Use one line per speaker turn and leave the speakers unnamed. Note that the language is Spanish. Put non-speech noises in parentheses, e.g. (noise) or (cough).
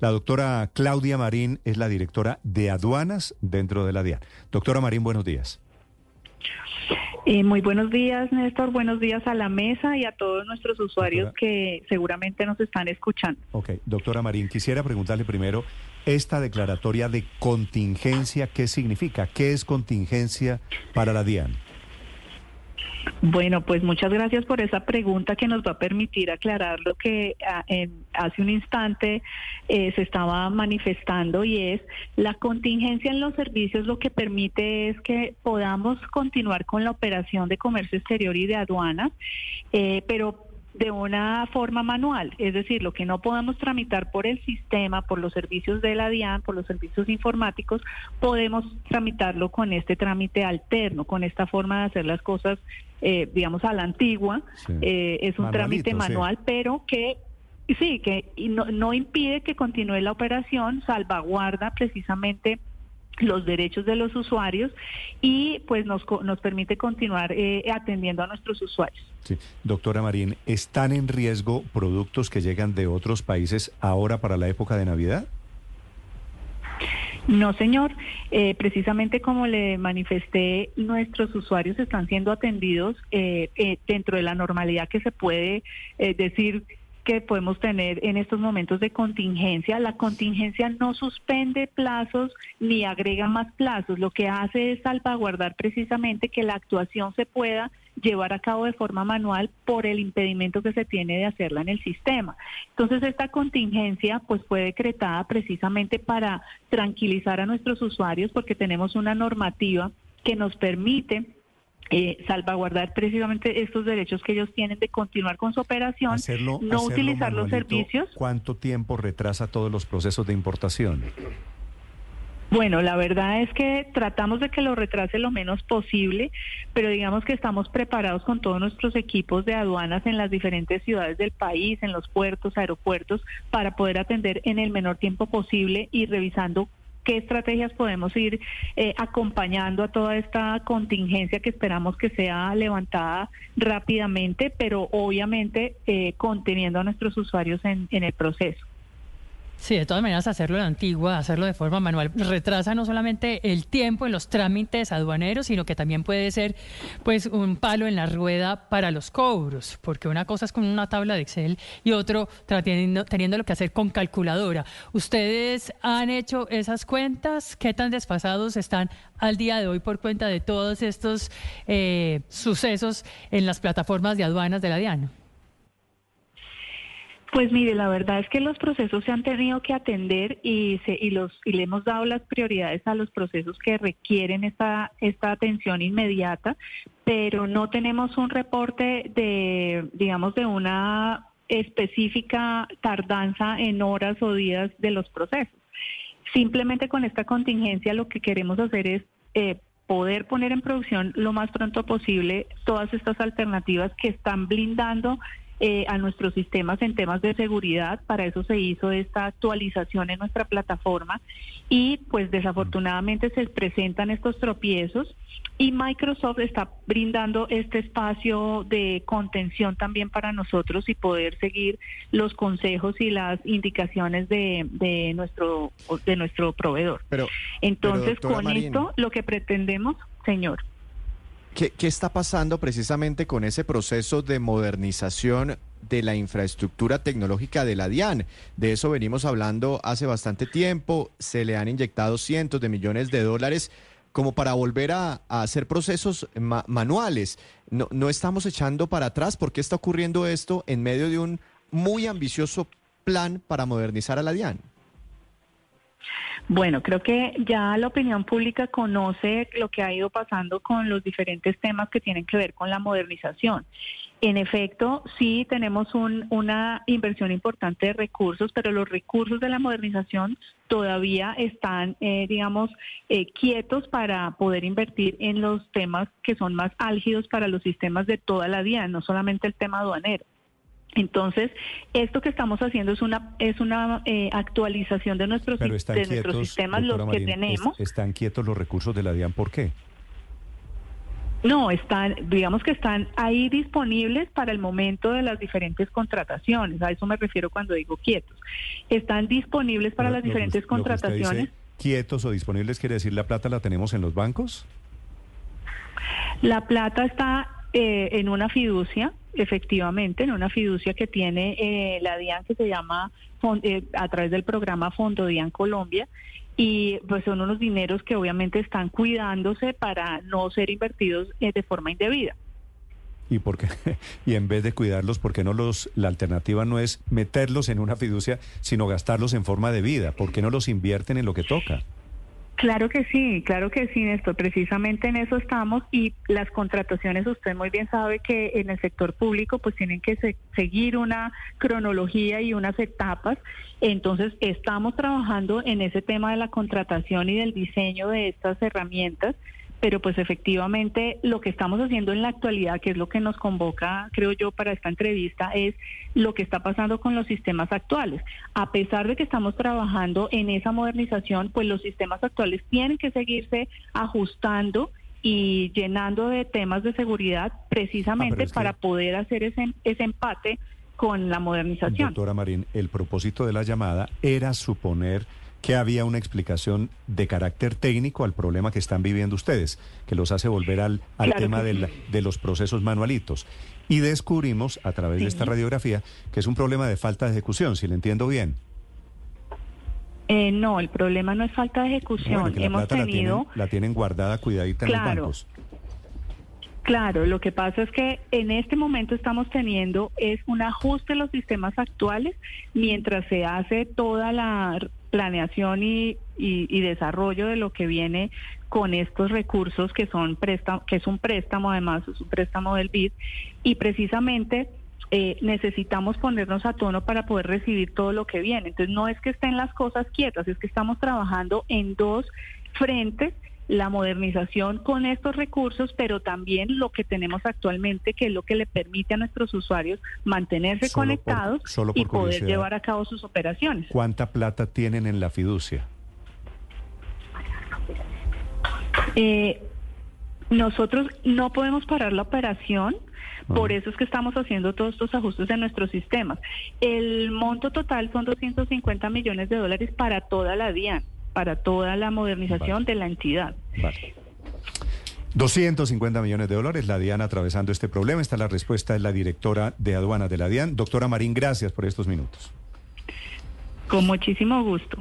La doctora Claudia Marín es la directora de aduanas dentro de la DIAN. Doctora Marín, buenos días.
Eh, muy buenos días, Néstor. Buenos días a la mesa y a todos nuestros usuarios que seguramente nos están escuchando.
Ok, doctora Marín, quisiera preguntarle primero, esta declaratoria de contingencia, ¿qué significa? ¿Qué es contingencia para la DIAN?
Bueno, pues muchas gracias por esa pregunta que nos va a permitir aclarar lo que ah, hace un instante eh, se estaba manifestando y es la contingencia en los servicios lo que permite es que podamos continuar con la operación de comercio exterior y de aduanas, eh, pero de una forma manual, es decir, lo que no podemos tramitar por el sistema, por los servicios de la DIAN, por los servicios informáticos, podemos tramitarlo con este trámite alterno, con esta forma de hacer las cosas, eh, digamos, a la antigua. Eh, es un trámite manual, pero que sí, que no, no impide que continúe la operación, salvaguarda precisamente los derechos de los usuarios y pues nos, nos permite continuar eh, atendiendo a nuestros usuarios.
Sí. Doctora Marín, ¿están en riesgo productos que llegan de otros países ahora para la época de Navidad?
No, señor. Eh, precisamente como le manifesté, nuestros usuarios están siendo atendidos eh, dentro de la normalidad que se puede decir que podemos tener en estos momentos de contingencia. La contingencia no suspende plazos ni agrega más plazos. Lo que hace es salvaguardar precisamente que la actuación se pueda llevar a cabo de forma manual por el impedimento que se tiene de hacerla en el sistema. Entonces, esta contingencia pues fue decretada precisamente para tranquilizar a nuestros usuarios porque tenemos una normativa que nos permite eh, salvaguardar precisamente estos derechos que ellos tienen de continuar con su operación, no utilizar los servicios.
¿Cuánto tiempo retrasa todos los procesos de importación?
Bueno, la verdad es que tratamos de que lo retrase lo menos posible, pero digamos que estamos preparados con todos nuestros equipos de aduanas en las diferentes ciudades del país, en los puertos, aeropuertos, para poder atender en el menor tiempo posible y revisando qué estrategias podemos ir eh, acompañando a toda esta contingencia que esperamos que sea levantada rápidamente, pero obviamente eh, conteniendo a nuestros usuarios en el proceso.
Sí, de todas maneras, hacerlo de antigua, hacerlo de forma manual, retrasa no solamente el tiempo en los trámites aduaneros, sino que también puede ser pues un palo en la rueda para los cobros, porque una cosa es con una tabla de Excel y otro teniendo, lo que hacer con calculadora. ¿Ustedes han hecho esas cuentas? ¿Qué tan desfasados están al día de hoy por cuenta de todos estos eh, sucesos en las plataformas de aduanas de la DIAN?
Pues mire, la verdad es que los procesos se han tenido que atender y, se, y, los, y le hemos dado las prioridades a los procesos que requieren esta, esta atención inmediata, pero no tenemos un reporte de, digamos, de una específica tardanza en horas o días de los procesos. Simplemente con esta contingencia lo que queremos hacer es eh, poder poner en producción lo más pronto posible todas estas alternativas que están blindando eh, a nuestros sistemas en temas de seguridad. Para eso se hizo esta actualización en nuestra plataforma y pues desafortunadamente se presentan estos tropiezos y Microsoft está brindando este espacio de contención también para nosotros y poder seguir los consejos y las indicaciones de, de nuestro de nuestro proveedor. Pero, Entonces, con esto lo que pretendemos, señor.
¿Qué, está pasando precisamente con ese proceso de modernización de la infraestructura tecnológica de la DIAN? De eso venimos hablando hace bastante tiempo, se le han inyectado cientos de millones de dólares como para volver a, hacer procesos manuales. No, no estamos echando para atrás. ¿Por qué está ocurriendo esto en medio de un muy ambicioso plan para modernizar a la DIAN?
Bueno, creo que ya la opinión pública conoce lo que ha ido pasando con los diferentes temas que tienen que ver con la modernización. En efecto, sí tenemos una inversión importante de recursos, pero los recursos de la modernización todavía están, eh, digamos, eh, quietos para poder invertir en los temas que son más álgidos para los sistemas de toda la vida, no solamente el tema aduanero. Entonces, esto que estamos haciendo es una es una eh, actualización de nuestros, de nuestros sistemas, los que tenemos.
¿Están quietos los recursos de la DIAN? ¿Por qué?
No, están, digamos que están ahí disponibles para el momento de las diferentes contrataciones. A eso me refiero cuando digo quietos. Están disponibles para las diferentes contrataciones.
quietos o disponibles quiere decir la plata la tenemos en los bancos.
La plata está eh, en una fiducia, efectivamente, en una fiducia que tiene eh, la DIAN que se llama eh, a través del programa Fondo DIAN Colombia y pues son unos dineros que obviamente están cuidándose para no ser invertidos de forma indebida.
¿Y por qué? (laughs) Y en vez de cuidarlos, ¿por qué no los la alternativa no es meterlos en una fiducia, sino gastarlos en forma de vida? ¿Por qué no los invierten en lo que toca?
Claro que sí, claro que sí, Néstor. Precisamente en eso estamos y las contrataciones, usted muy bien sabe que en el sector público pues tienen que seguir una cronología y unas etapas. Entonces estamos trabajando en ese tema de la contratación y del diseño de estas herramientas pero pues efectivamente lo que estamos haciendo en la actualidad, que es lo que nos convoca, creo yo, para esta entrevista, es lo que está pasando con los sistemas actuales. A pesar de que estamos trabajando en esa modernización, pues los sistemas actuales tienen que seguirse ajustando y llenando de temas de seguridad precisamente ah, para poder hacer ese, ese empate con la modernización.
Doctora Marín, el propósito de la llamada era suponer que había una explicación de carácter técnico al problema que están viviendo ustedes, que los hace volver al, al tema de los procesos manualitos. Y descubrimos a través de esta radiografía que es un problema de falta de ejecución, si le entiendo bien.
Eh, no, el problema no es falta de ejecución. Hemos tenido...
La tienen, guardada, cuidadita en los bancos.
Claro, lo que pasa es que en este momento estamos teniendo es un ajuste en los sistemas actuales mientras se hace toda la planeación y, y, desarrollo de lo que viene con estos recursos que son préstamo, que es un préstamo además es un préstamo del BID y precisamente eh, necesitamos ponernos a tono para poder recibir todo lo que viene. Entonces no es que estén las cosas quietas, es que estamos trabajando en dos frentes la modernización con estos recursos, pero también lo que tenemos actualmente, que es lo que le permite a nuestros usuarios mantenerse conectados y poder llevar a cabo sus operaciones.
¿Cuánta plata tienen en la fiducia?
Eh, nosotros no podemos parar la operación. Por eso es que estamos haciendo todos estos ajustes en nuestros sistemas. El monto total son 250 millones de dólares para toda la DIAN para toda la modernización de la entidad.
250 millones de dólares, la DIAN atravesando este problema. Esta es la respuesta de la directora de aduanas de la DIAN. Doctora Marín, gracias por estos minutos.
Con muchísimo gusto.